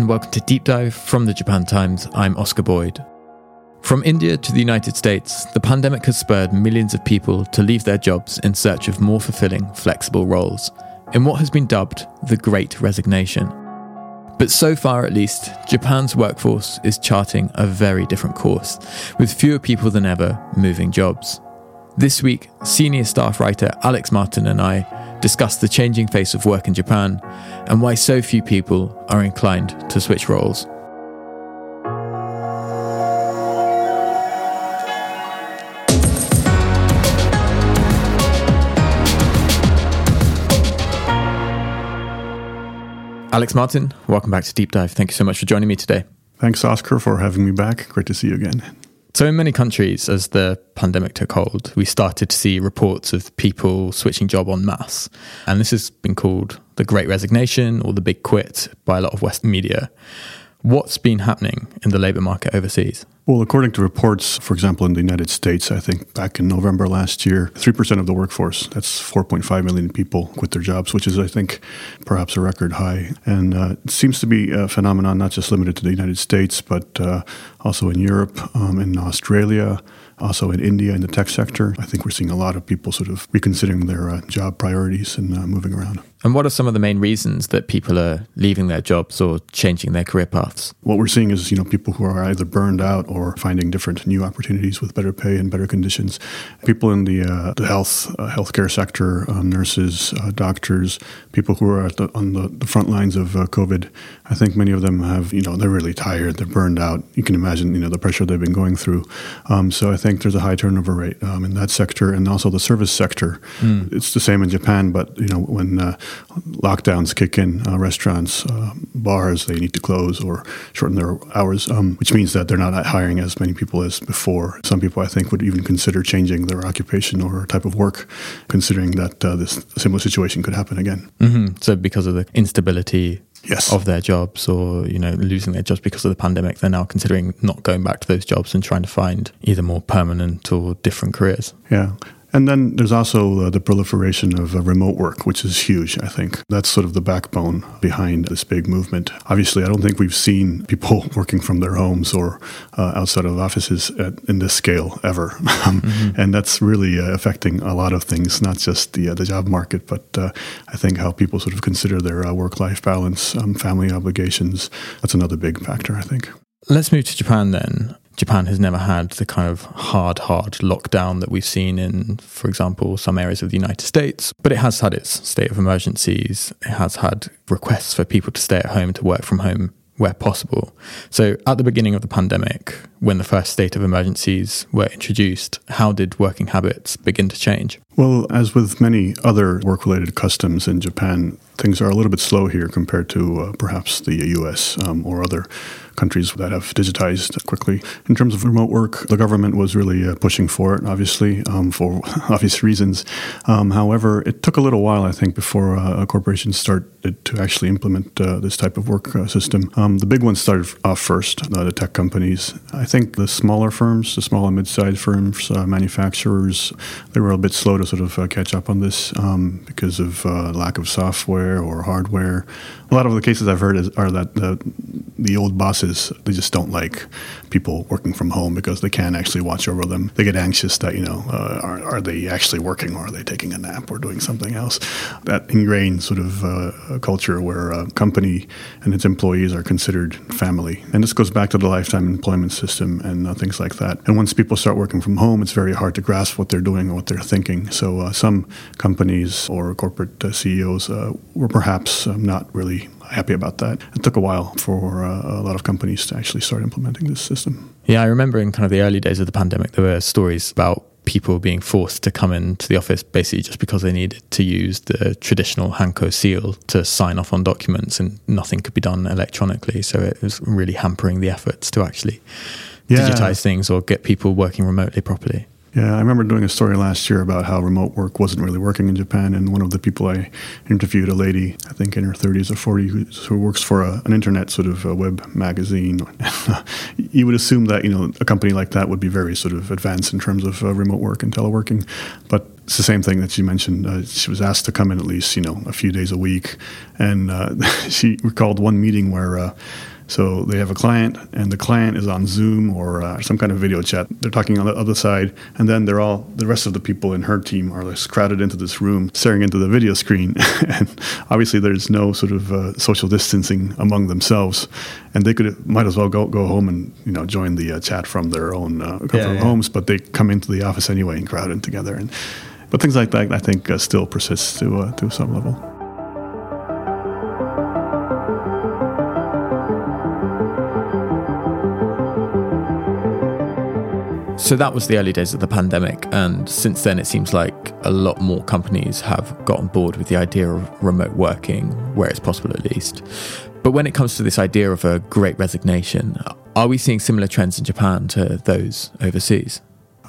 and welcome to Deep Dive from the Japan Times. I'm Oscar Boyd. From India to the United States, the pandemic has spurred millions of people to leave their jobs in search of more fulfilling, flexible roles, in what has been dubbed the Great Resignation. But so far, at least, Japan's workforce is charting a very different course, with fewer people than ever moving jobs. This week, senior staff writer Alex Martin and I discuss the changing face of work in Japan and why so few people are inclined to switch roles. Alex Martin, welcome back to Deep Dive. Thank you so much for joining me today. Thanks, Oscar, for having me back. Great to see you again. So, in many countries, as the pandemic took hold, we started to see reports of people switching job en masse. And this has been called the Great Resignation or the Big Quit by a lot of Western media. What's been happening in the labour market overseas? Well, according to reports, for example, in the United States, I think back in November last year, 3% of the workforce, that's 4.5 million people, quit their jobs, which is, I think, perhaps a record high. And uh, it seems to be a phenomenon not just limited to the United States, but uh, also in Europe, um, in Australia, also in India in the tech sector. I think we're seeing a lot of people sort of reconsidering their uh, job priorities and uh, moving around. And what are some of the main reasons that people are leaving their jobs or changing their career paths? What we're seeing is, you know, people who are either burned out or finding different new opportunities with better pay and better conditions. People in the, uh, the health uh, healthcare sector, um, nurses, uh, doctors, people who are the, on the, the, front lines of uh, COVID. I think many of them have, you know, they're really tired, they're burned out. You can imagine, you know, the pressure they've been going through. Um, so I think there's a high turnover rate um, in that sector and also the service sector. Mm. It's the same in Japan, but you know, when uh, lockdowns kick in, uh, restaurants, uh, bars, they need to close or shorten their hours, um, which means that they're not hiring as many people as before. Some people, I think, would even consider changing their occupation or type of work, considering that uh, this similar situation could happen again. Mm-hmm. So, because of the instability yes. of their jobs or you know losing their jobs because of the pandemic they're now considering not going back to those jobs and trying to find either more permanent or different careers yeah and then there's also uh, the proliferation of uh, remote work, which is huge, I think. That's sort of the backbone behind this big movement. Obviously, I don't think we've seen people working from their homes or uh, outside of offices at, in this scale ever. Um, mm-hmm. And that's really uh, affecting a lot of things, not just the, uh, the job market, but uh, I think how people sort of consider their work life balance, um, family obligations. That's another big factor, I think. Let's move to Japan then. Japan has never had the kind of hard, hard lockdown that we've seen in, for example, some areas of the United States, but it has had its state of emergencies. It has had requests for people to stay at home, to work from home where possible. So, at the beginning of the pandemic, when the first state of emergencies were introduced, how did working habits begin to change? Well, as with many other work related customs in Japan, things are a little bit slow here compared to uh, perhaps the US um, or other countries that have digitized quickly. In terms of remote work, the government was really uh, pushing for it, obviously, um, for obvious reasons. Um, however, it took a little while, I think, before uh, corporations started to actually implement uh, this type of work uh, system. Um, the big ones started off first, uh, the tech companies. I think the smaller firms, the small and mid-sized firms, uh, manufacturers, they were a bit slow to sort of catch up on this um, because of lack of software or hardware. A lot of the cases I've heard is, are that the, the old bosses they just don't like people working from home because they can't actually watch over them. They get anxious that you know uh, are, are they actually working or are they taking a nap or doing something else? That ingrained sort of uh, culture where a company and its employees are considered family, and this goes back to the lifetime employment system and uh, things like that. And once people start working from home, it's very hard to grasp what they're doing or what they're thinking. So uh, some companies or corporate uh, CEOs uh, were perhaps um, not really happy about that. It took a while for uh, a lot of companies to actually start implementing this system. Yeah, I remember in kind of the early days of the pandemic, there were stories about people being forced to come into the office basically just because they needed to use the traditional Hanko seal to sign off on documents and nothing could be done electronically. So it was really hampering the efforts to actually yeah. digitize things or get people working remotely properly. Yeah, I remember doing a story last year about how remote work wasn't really working in Japan, and one of the people I interviewed, a lady, I think in her 30s or 40s, who, works for a, an internet sort of web magazine. you would assume that you know a company like that would be very sort of advanced in terms of uh, remote work and teleworking, but it's the same thing that she mentioned. Uh, she was asked to come in at least you know a few days a week, and uh, she recalled one meeting where uh, so they have a client, and the client is on Zoom or uh, some kind of video chat. They're talking on the other side, and then they're all the rest of the people in her team are like crowded into this room, staring into the video screen. and obviously, there's no sort of uh, social distancing among themselves, and they could might as well go go home and you know join the uh, chat from their own uh, yeah, yeah. homes, but they come into the office anyway and crowd in together. And but things like that, I think, uh, still persists to uh, to some level. So that was the early days of the pandemic. And since then, it seems like a lot more companies have got on board with the idea of remote working, where it's possible at least. But when it comes to this idea of a great resignation, are we seeing similar trends in Japan to those overseas?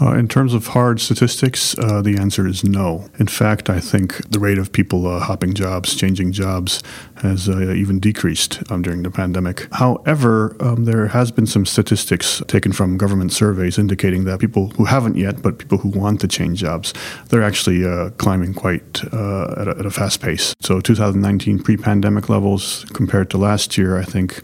Uh, in terms of hard statistics, uh, the answer is no. In fact, I think the rate of people uh, hopping jobs, changing jobs, has uh, even decreased um, during the pandemic. However, um, there has been some statistics taken from government surveys indicating that people who haven't yet, but people who want to change jobs, they're actually uh, climbing quite uh, at a, at a fast pace. So 2019 pre-pandemic levels compared to last year, I think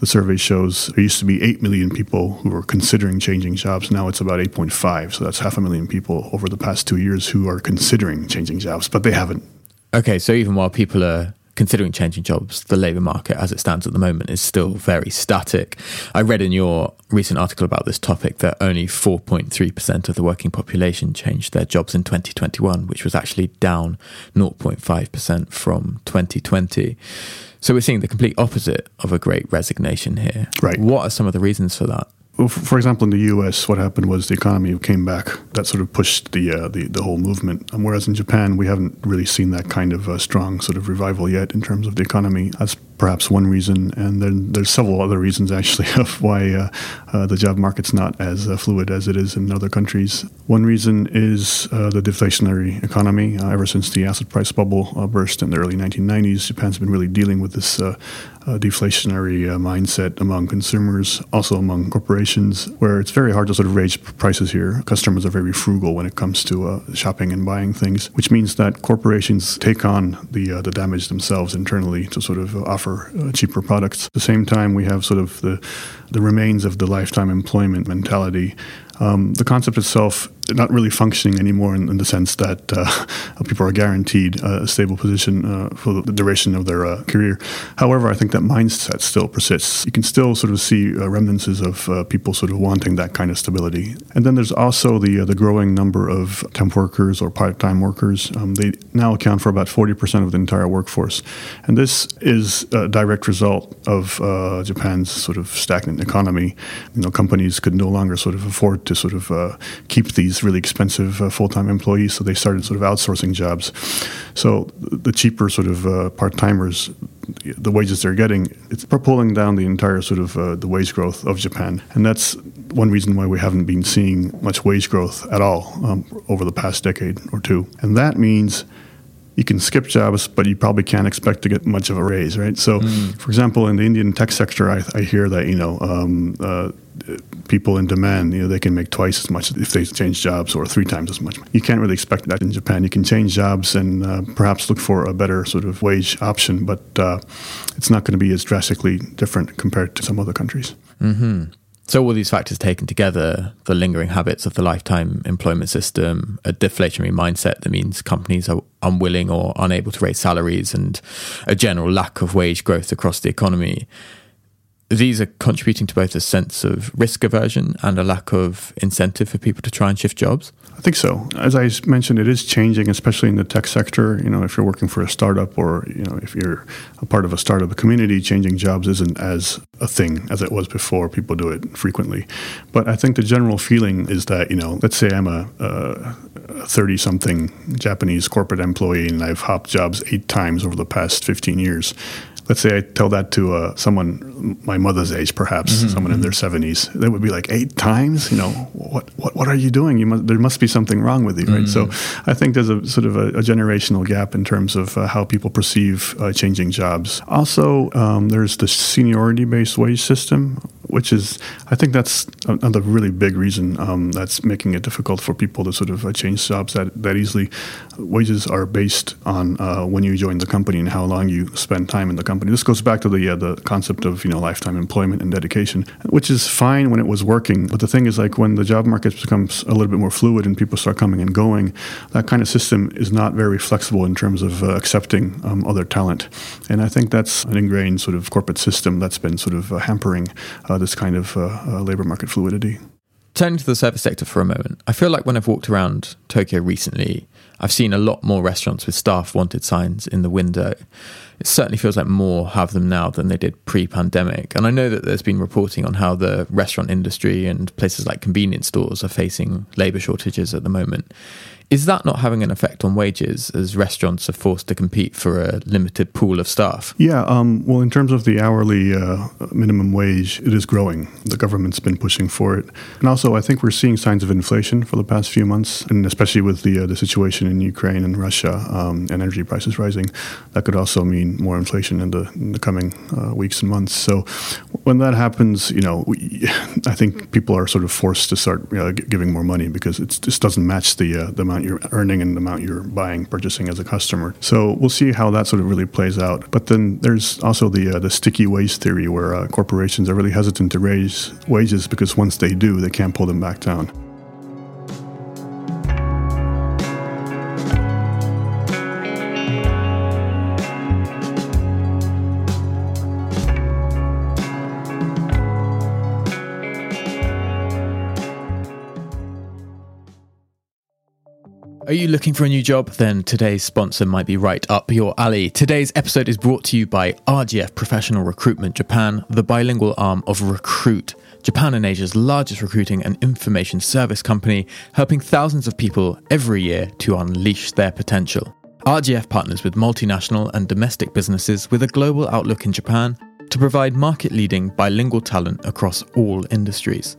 the survey shows there used to be 8 million people who were considering changing jobs. Now it's about 8.5. So that's half a million people over the past two years who are considering changing jobs, but they haven't. Okay, so even while people are considering changing jobs, the labour market as it stands at the moment is still very static. I read in your recent article about this topic that only 4.3% of the working population changed their jobs in 2021, which was actually down 0.5% from 2020. So we're seeing the complete opposite of a great resignation here. Right. What are some of the reasons for that? Well, for example, in the U.S., what happened was the economy came back. That sort of pushed the uh, the, the whole movement. Um, whereas in Japan, we haven't really seen that kind of uh, strong sort of revival yet in terms of the economy. That's perhaps one reason, and then there's several other reasons actually of why uh, uh, the job market's not as uh, fluid as it is in other countries. One reason is uh, the deflationary economy. Uh, ever since the asset price bubble uh, burst in the early 1990s, Japan's been really dealing with this deflationary mindset among consumers, also among corporations, where it's very hard to sort of raise prices here. Customers are very frugal when it comes to shopping and buying things, which means that corporations take on the the damage themselves internally to sort of offer offer uh, cheaper products. At the same time, we have sort of the, the remains of the lifetime employment mentality. Um, the concept itself not really functioning anymore in, in the sense that uh, people are guaranteed a stable position uh, for the duration of their uh, career. However, I think that mindset still persists. You can still sort of see uh, remnants of uh, people sort of wanting that kind of stability. And then there's also the uh, the growing number of temp workers or part-time workers. Um, they now account for about 40% of the entire workforce, and this is a direct result of Japan's sort of stagnant economy. You know, companies could no longer sort of afford to sort of keep these really expensive uh, full time employees, so they started sort of outsourcing jobs. So the cheaper sort of uh, part timers, the wages they're getting, it's pulling down the entire sort of uh, the wage growth of Japan, and that's one reason why we haven't been seeing much wage growth at all um, over the past decade or two, and that means you can skip jobs, but you probably can't expect to get much of a raise, right? So, mm. for example, in the Indian tech sector, I, I hear that you know um, uh, people in demand, you know, they can make twice as much if they change jobs, or three times as much. You can't really expect that in Japan. You can change jobs and uh, perhaps look for a better sort of wage option, but uh, it's not going to be as drastically different compared to some other countries. Mm-hmm. So, all these factors taken together the lingering habits of the lifetime employment system, a deflationary mindset that means companies are unwilling or unable to raise salaries, and a general lack of wage growth across the economy these are contributing to both a sense of risk aversion and a lack of incentive for people to try and shift jobs? I think so. As I mentioned, it is changing, especially in the tech sector. You know, if you're working for a startup or you know if you're a part of a startup community, changing jobs isn't as a thing as it was before. People do it frequently, but I think the general feeling is that you know, let's say I'm a thirty-something Japanese corporate employee and I've hopped jobs eight times over the past fifteen years let's say I tell that to uh, someone my mother's age, perhaps mm-hmm. someone in their 70s, mm-hmm. they would be like, eight times? You know, what, what, what are you doing? You must, there must be something wrong with you, right? Mm-hmm. So I think there's a sort of a, a generational gap in terms of uh, how people perceive uh, changing jobs. Also, um, there's the seniority based wage system, which is, I think that's another really big reason um, that's making it difficult for people to sort of uh, change jobs that, that easily. Wages are based on uh, when you join the company and how long you spend time in the company. This goes back to the uh, the concept of you know lifetime employment and dedication, which is fine when it was working. But the thing is, like when the job market becomes a little bit more fluid and people start coming and going, that kind of system is not very flexible in terms of uh, accepting um, other talent. And I think that's an ingrained sort of corporate system that's been sort of uh, hampering uh, this kind of uh, uh, labor market fluidity. Turning to the service sector for a moment, I feel like when I've walked around Tokyo recently, I've seen a lot more restaurants with staff wanted signs in the window. It certainly feels like more have them now than they did pre pandemic. And I know that there's been reporting on how the restaurant industry and places like convenience stores are facing labour shortages at the moment. Is that not having an effect on wages as restaurants are forced to compete for a limited pool of staff? Yeah, um, well, in terms of the hourly uh, minimum wage, it is growing. The government's been pushing for it. And also, I think we're seeing signs of inflation for the past few months, and especially with the, uh, the situation in Ukraine and Russia, um, and energy prices rising, that could also mean more inflation in the, in the coming uh, weeks and months. So when that happens, you know, we, I think people are sort of forced to start giving more money because it just doesn't match the, uh, the amount amount you're earning and the amount you're buying, purchasing as a customer. So we'll see how that sort of really plays out. But then there's also the uh, the sticky wage theory, where uh, corporations are really hesitant to raise wages because once they do, they can't pull them back down. Looking for a new job? Then today's sponsor might be right up your alley. Today's episode is brought to you by RGF Professional Recruitment Japan, the bilingual arm of Recruit. Japan and Asia's largest recruiting and information service company, helping thousands of people every year to unleash their potential. RGF partners with multinational and domestic businesses with a global outlook in Japan to provide market leading bilingual talent across all industries.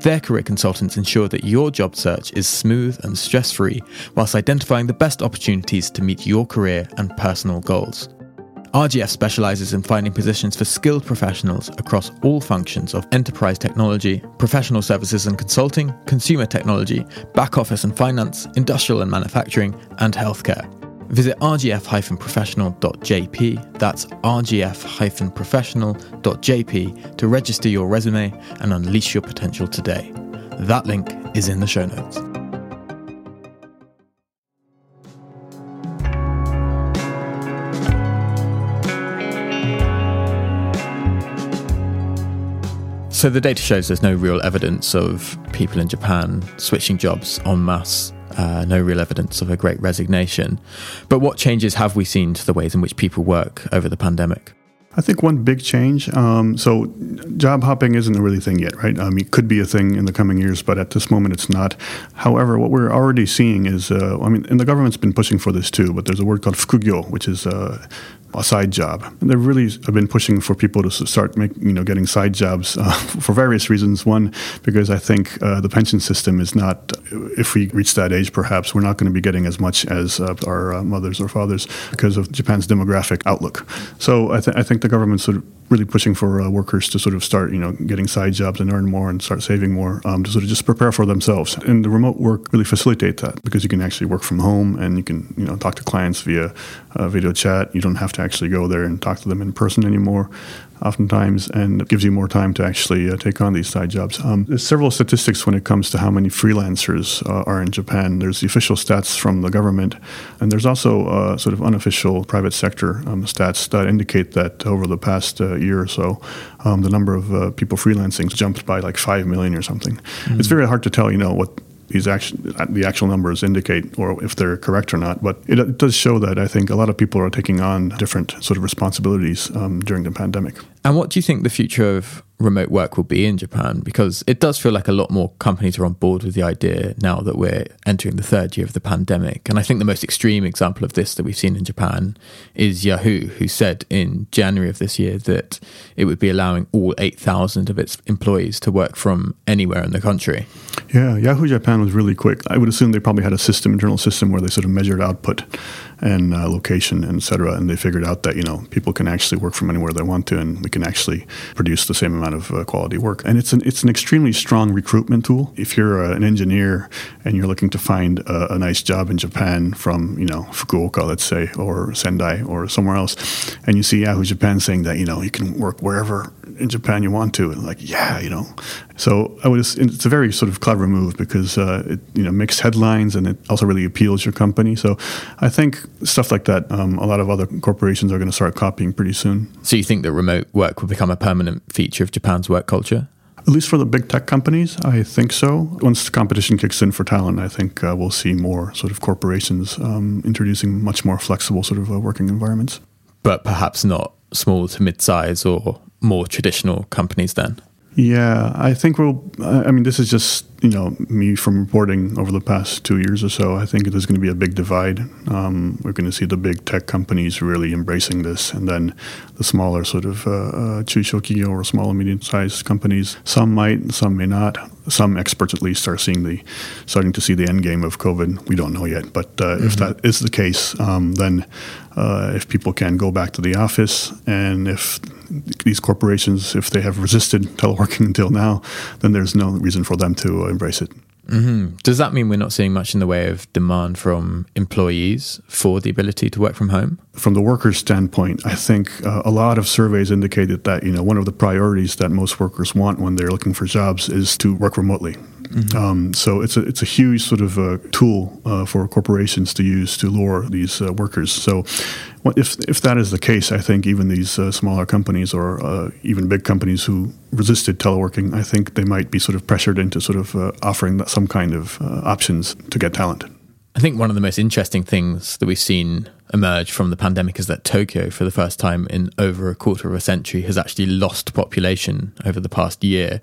Their career consultants ensure that your job search is smooth and stress free, whilst identifying the best opportunities to meet your career and personal goals. RGF specializes in finding positions for skilled professionals across all functions of enterprise technology, professional services and consulting, consumer technology, back office and finance, industrial and manufacturing, and healthcare. Visit rgf-professional.jp, that's rgf-professional.jp to register your resume and unleash your potential today. That link is in the show notes. So the data shows there's no real evidence of people in Japan switching jobs en masse uh, no real evidence of a great resignation. But what changes have we seen to the ways in which people work over the pandemic? I think one big change. Um, so, job hopping isn't a really thing yet, right? Um, it could be a thing in the coming years, but at this moment, it's not. However, what we're already seeing is, uh, I mean, and the government's been pushing for this too. But there's a word called fukugyo, which is uh, a side job. And they really have been pushing for people to start you know, getting side jobs uh, for various reasons. One, because I think uh, the pension system is not, if we reach that age, perhaps we're not going to be getting as much as uh, our uh, mothers or fathers because of Japan's demographic outlook. So I, th- I think the government sort of really pushing for uh, workers to sort of start, you know, getting side jobs and earn more and start saving more um, to sort of just prepare for themselves. And the remote work really facilitate that because you can actually work from home and you can, you know, talk to clients via uh, video chat. You don't have to actually go there and talk to them in person anymore oftentimes, and it gives you more time to actually uh, take on these side jobs. Um, there's several statistics when it comes to how many freelancers uh, are in Japan. There's the official stats from the government, and there's also uh, sort of unofficial private sector um, stats that indicate that over the past uh, year or so, um, the number of uh, people freelancing jumped by like five million or something. Mm-hmm. It's very hard to tell, you know, what these action, the actual numbers indicate or if they're correct or not. But it, it, does show that I think a lot of people are taking on different sort of responsibilities um, during the pandemic. And what do you think the future of remote work will be in Japan? Because it does feel like a lot more companies are on board with the idea now that we're entering the third year of the pandemic. And I think the most extreme example of this that we've seen in Japan is Yahoo, who said in January of this year that it would be allowing all 8,000 of its employees to work from anywhere in the country. Yeah, Yahoo Japan was really quick. I would assume they probably had a system, internal system, where they sort of measured output and uh, location, and et cetera, and they figured out that you know people can actually work from anywhere they want to, and we can actually produce the same amount of uh, quality work. And it's an it's an extremely strong recruitment tool. If you're uh, an engineer and you're looking to find a, a, nice job in Japan from you know Fukuoka, let's say, or Sendai, or somewhere else, and you see Yahoo Japan saying that you know you can work wherever in Japan you want to, and like yeah, you know. So I would it's a very sort of clever move because uh, it you know makes headlines and it also really appeals your company. So I think stuff like that, um, a lot of other corporations are going to start copying pretty soon. So you think that remote work will become a permanent feature of Japan's work culture? At least for the big tech companies, I think so. Once the competition kicks in for talent, I think uh, we'll see more sort of corporations um, introducing much more flexible sort of uh, working environments. But perhaps not small to mid-size or more traditional companies then? Yeah, I think we'll. I mean, this is just you know me from reporting over the past two years or so. I think there's going to be a big divide. Um, we're going to see the big tech companies really embracing this, and then the smaller sort of uh, uh, or small and medium-sized companies. Some might, some may not. Some experts, at least, are seeing the starting to see the end game of COVID. We don't know yet, but uh, mm-hmm. if that is the case, um, then uh, if people can go back to the office and if these corporations, if they have resisted teleworking until now, then there's no reason for them to embrace it. Mm-hmm. Does that mean we're not seeing much in the way of demand from employees for the ability to work from home? From the workers' standpoint, I think uh, a lot of surveys indicated that you know one of the priorities that most workers want when they're looking for jobs is to work remotely. Mm-hmm. Um, so it's a it's a huge sort of uh, tool uh, for corporations to use to lure these uh, workers. So if if that is the case, I think even these uh, smaller companies or uh, even big companies who resisted teleworking, I think they might be sort of pressured into sort of uh, offering some kind of options to get talent. I think one of the most interesting things that we've seen emerge from the pandemic is that Tokyo, for the first time in over a quarter of a century, has actually lost population over the past year.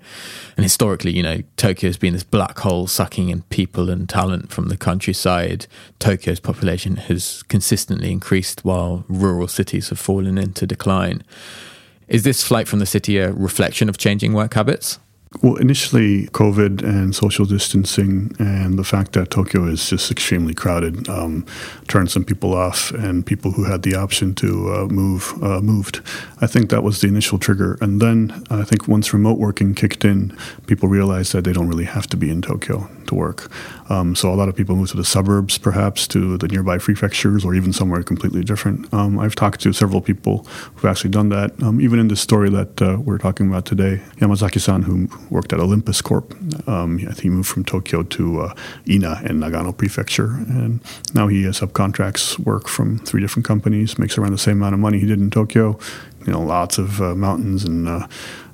And historically, you know, Tokyo has been this black hole sucking in people and talent from the countryside. Tokyo's population has consistently increased while rural cities have fallen into decline. Is this flight from the city a reflection of changing work habits? Well, initially, COVID and social distancing and the fact that Tokyo is just extremely crowded um, turned some people off, and people who had the option to uh, move uh, moved. I think that was the initial trigger. And then I think once remote working kicked in, people realized that they don't really have to be in Tokyo to work. Um, so a lot of people move to the suburbs, perhaps to the nearby prefectures, or even somewhere completely different. Um, I've talked to several people who've actually done that. Um, even in the story that uh, we're talking about today, Yamazaki-san, who worked at Olympus Corp, um, I think he moved from Tokyo to uh, Ina in Nagano Prefecture, and now he uh, subcontracts work from three different companies, makes around the same amount of money he did in Tokyo. You know, lots of uh, mountains and uh,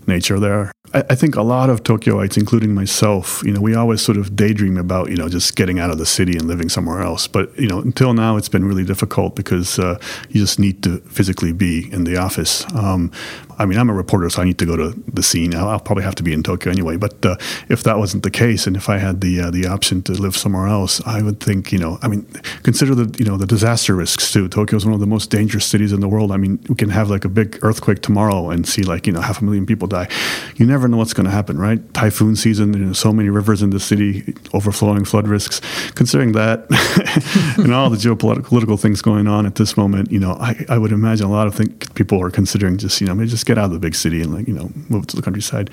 nature there. I, I, think a lot of Tokyoites, including myself, you know, we always sort of daydream about, you know, just getting out of the city and living somewhere else. But, you know, until now, it's been really difficult because uh, you just need to physically be in the office. Um, I mean, I'm a reporter, so I need to go to the scene. I'll, I'll probably have to be in Tokyo anyway. But uh, if that wasn't the case, and if I had the uh, the option to live somewhere else, I would think, you know, I mean, consider the you know the disaster risks too. Tokyo is one of the most dangerous cities in the world. I mean, we can have like a big earthquake tomorrow and see like you know half a million people die. You never know what's going to happen, right? Typhoon season, you know, so many rivers in the city, overflowing flood risks. Considering that, and all the geopolitical things going on at this moment, you know, I, I would imagine a lot of think people are considering just you know maybe just get out of the big city and like you know move to the countryside.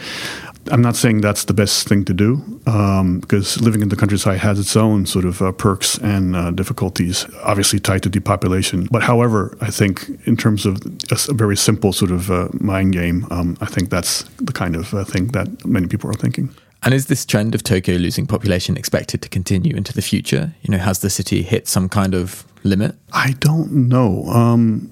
I'm not saying that's the best thing to do um, because living in the countryside has its own sort of uh, perks and uh, difficulties, obviously tied to depopulation. But however, I think in terms of a, a very simple sort of uh, mind game, um, I think that's the kind of uh, thing that many people are thinking. And is this trend of Tokyo losing population expected to continue into the future? You know, has the city hit some kind of limit? I don't know. Um,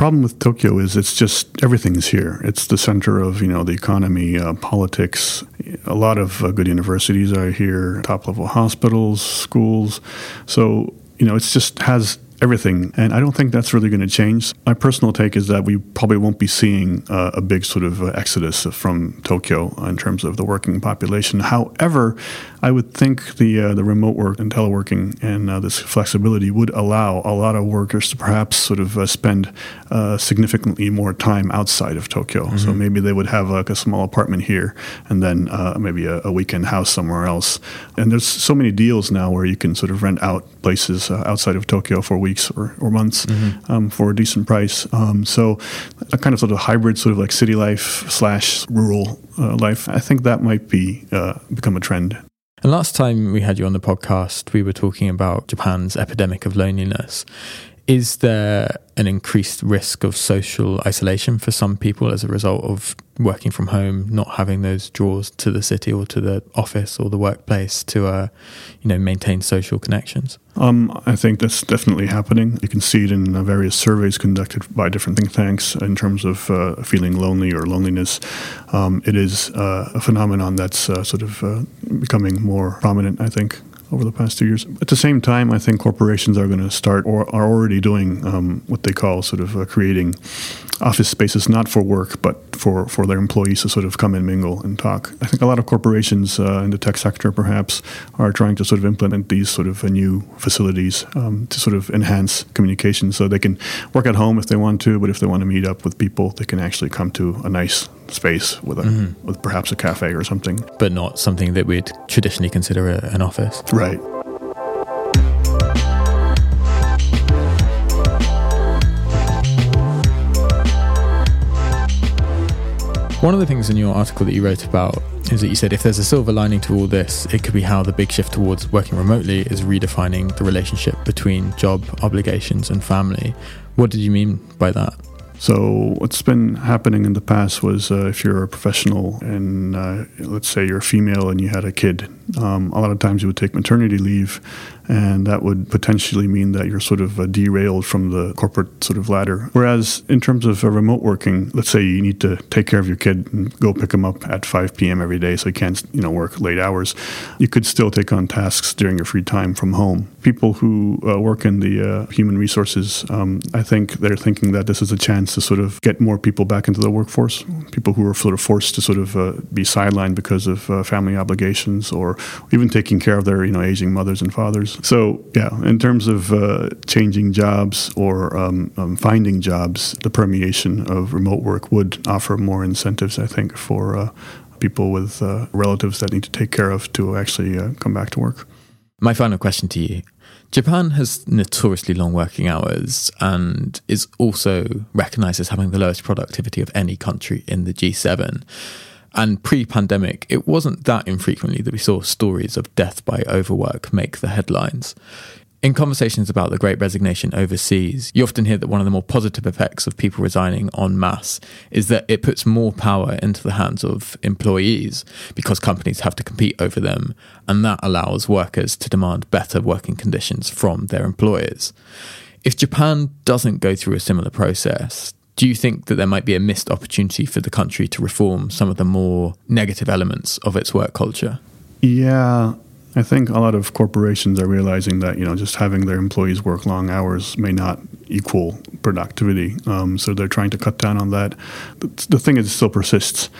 problem with Tokyo is it's just everything's here. It's the center of you know the economy, uh, politics. A lot of uh, good universities are here, top level hospitals, schools. So you know it's just has everything. And I don't think that's really going to change. My personal take is that we probably won't be seeing uh, a big sort of uh, exodus from Tokyo in terms of the working population. However, I would think the uh, the remote work and teleworking and uh, this flexibility would allow a lot of workers to perhaps sort of uh, spend uh, significantly more time outside of Tokyo. Mm-hmm. So maybe they would have like a small apartment here and then maybe a, a, weekend house somewhere else. And there's so many deals now where you can sort of rent out places outside of Tokyo for weeks or, or months mm-hmm. um, for a decent price. Um, so a kind of sort of hybrid, sort of like city life slash rural uh, life. I think that might be uh, become a trend. And last time we had you on the podcast, we were talking about Japan's epidemic of loneliness. Is there an increased risk of social isolation for some people as a result of working from home, not having those draws to the city or to the office or the workplace to, uh, you know, maintain social connections? Um, I think that's definitely happening. You can see it in uh, various surveys conducted by different think tanks in terms of uh, feeling lonely or loneliness. Um, it is uh, a phenomenon that's uh, sort of uh, becoming more prominent, I think over the past two years. At the same time, I think corporations are going to start or are already doing um, what they call sort of uh, creating office spaces not for work but for, for their employees to sort of come and mingle and talk. I think a lot of corporations uh, in the tech sector perhaps are trying to sort of implement these sort of uh, new facilities um, to sort of enhance communication so they can work at home if they want to, but if they want to meet up with people, they can actually come to a nice space with a mm-hmm. with perhaps a cafe or something. But not something that we'd traditionally consider a, an office. Right. One of the things in your article that you wrote about is that you said if there's a silver lining to all this, it could be how the big shift towards working remotely is redefining the relationship between job obligations and family. What did you mean by that? So what's been happening in the past was uh, if you're a professional and uh, let's say you're a female and you had a kid, um, a lot of times you would take maternity leave and that would potentially mean that you're sort of uh, derailed from the corporate sort of ladder. Whereas in terms of uh, remote working, let's say you need to take care of your kid and go pick him up at 5 p.m. every day, so you can't you know work late hours. You could still take on tasks during your free time from home. People who uh, work in the uh, human resources, um, I think they're thinking that this is a chance to sort of get more people back into the workforce. People who are sort of forced to sort of uh, be sidelined because of uh, family obligations or even taking care of their you know aging mothers and fathers. So, yeah, in terms of uh, changing jobs or um, um, finding jobs, the permeation of remote work would offer more incentives, I think, for uh, people with uh, relatives that need to take care of to actually uh, come back to work. My final question to you Japan has notoriously long working hours and is also recognized as having the lowest productivity of any country in the G7. And pre pandemic, it wasn't that infrequently that we saw stories of death by overwork make the headlines. In conversations about the great resignation overseas, you often hear that one of the more positive effects of people resigning en masse is that it puts more power into the hands of employees because companies have to compete over them, and that allows workers to demand better working conditions from their employers. If Japan doesn't go through a similar process, do you think that there might be a missed opportunity for the country to reform some of the more negative elements of its work culture? Yeah, I think a lot of corporations are realizing that you know just having their employees work long hours may not equal productivity. Um, so they're trying to cut down on that. The thing is, it still persists,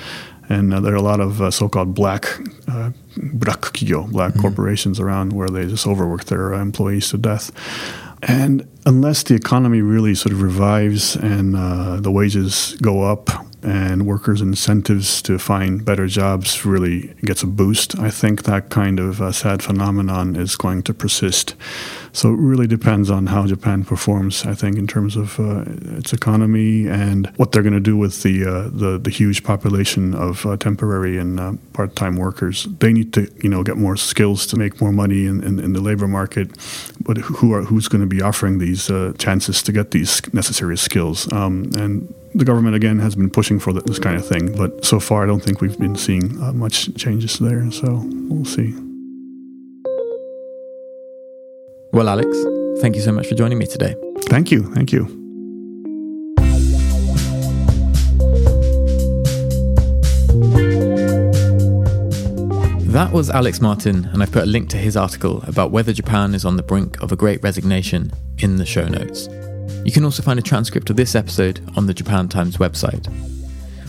and uh, there are a lot of uh, so-called black uh, black mm-hmm. corporations around where they just overwork their uh, employees to death. And unless the economy really sort of revives and uh, the wages go up and workers' incentives to find better jobs really gets a boost, I think that kind of uh, sad phenomenon is going to persist. So it really depends on how Japan performs, I think, in terms of uh, its economy and what they're going to do with the, uh, the, the huge population of uh, temporary and uh, part-time workers. They need to, you know, get more skills to make more money in, in, in the labor market. But who are who's going to be offering these uh, chances to get these necessary skills? Um, and the government again has been pushing for this kind of thing, but so far I don't think we've been seeing uh, much changes there. So we'll see. Well, Alex, thank you so much for joining me today. Thank you. Thank you. That was Alex Martin, and I put a link to his article about whether Japan is on the brink of a great resignation in the show notes. You can also find a transcript of this episode on the Japan Times website.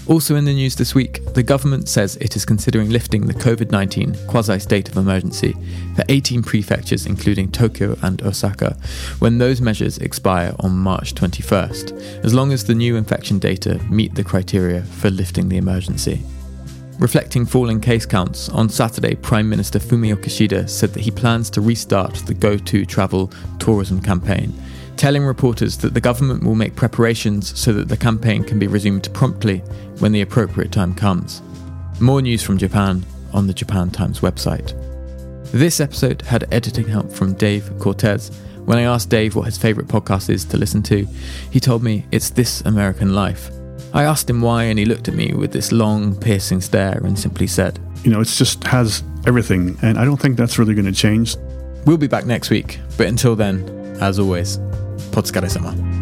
Also in the news this week, the government says it is considering lifting the COVID 19 quasi state of emergency for 18 prefectures, including Tokyo and Osaka, when those measures expire on March 21st, as long as the new infection data meet the criteria for lifting the emergency. Reflecting falling case counts, on Saturday, Prime Minister Fumio Kishida said that he plans to restart the Go To Travel tourism campaign telling reporters that the government will make preparations so that the campaign can be resumed promptly when the appropriate time comes. More news from Japan on the Japan Times website. This episode had editing help from Dave Cortez. When I asked Dave what his favourite podcast is to listen to, he told me it's This American Life. I asked him why, and he looked at me with this long, piercing stare and simply said, You know, it just has everything, and I don't think that's really going to change. We'll be back next week, but until then, as always, podskaresama. sama.